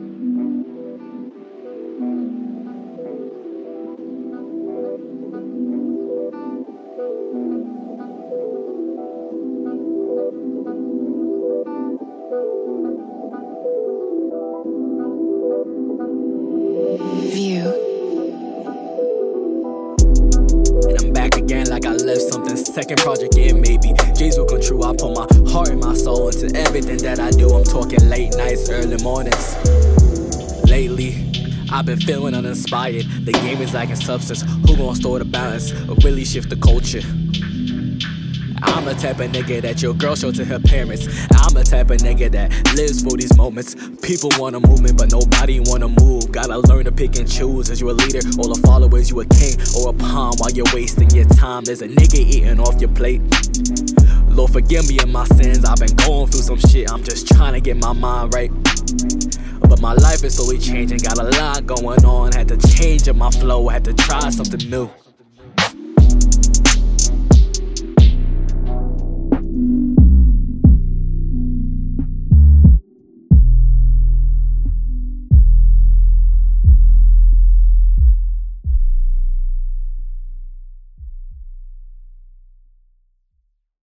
Mm-hmm. Left something. Second project, in, maybe. Dreams will come true. I put my heart and my soul into everything that I do. I'm talking late nights, early mornings. Lately, I've been feeling uninspired. The game is lacking substance. Who gon' store the balance or really shift the culture? I'm the type of nigga that your girl show to her parents. I'm the type of nigga that lives for these moments. People want a movement, but nobody wanna move. Gotta learn to pick and choose. As you a leader, all the followers, you a king or a pawn while you're wasting your time. There's a nigga eating off your plate. Lord, forgive me of my sins. I've been going through some shit. I'm just trying to get my mind right. But my life is slowly changing. Got a lot going on. Had to change up my flow. Had to try something new.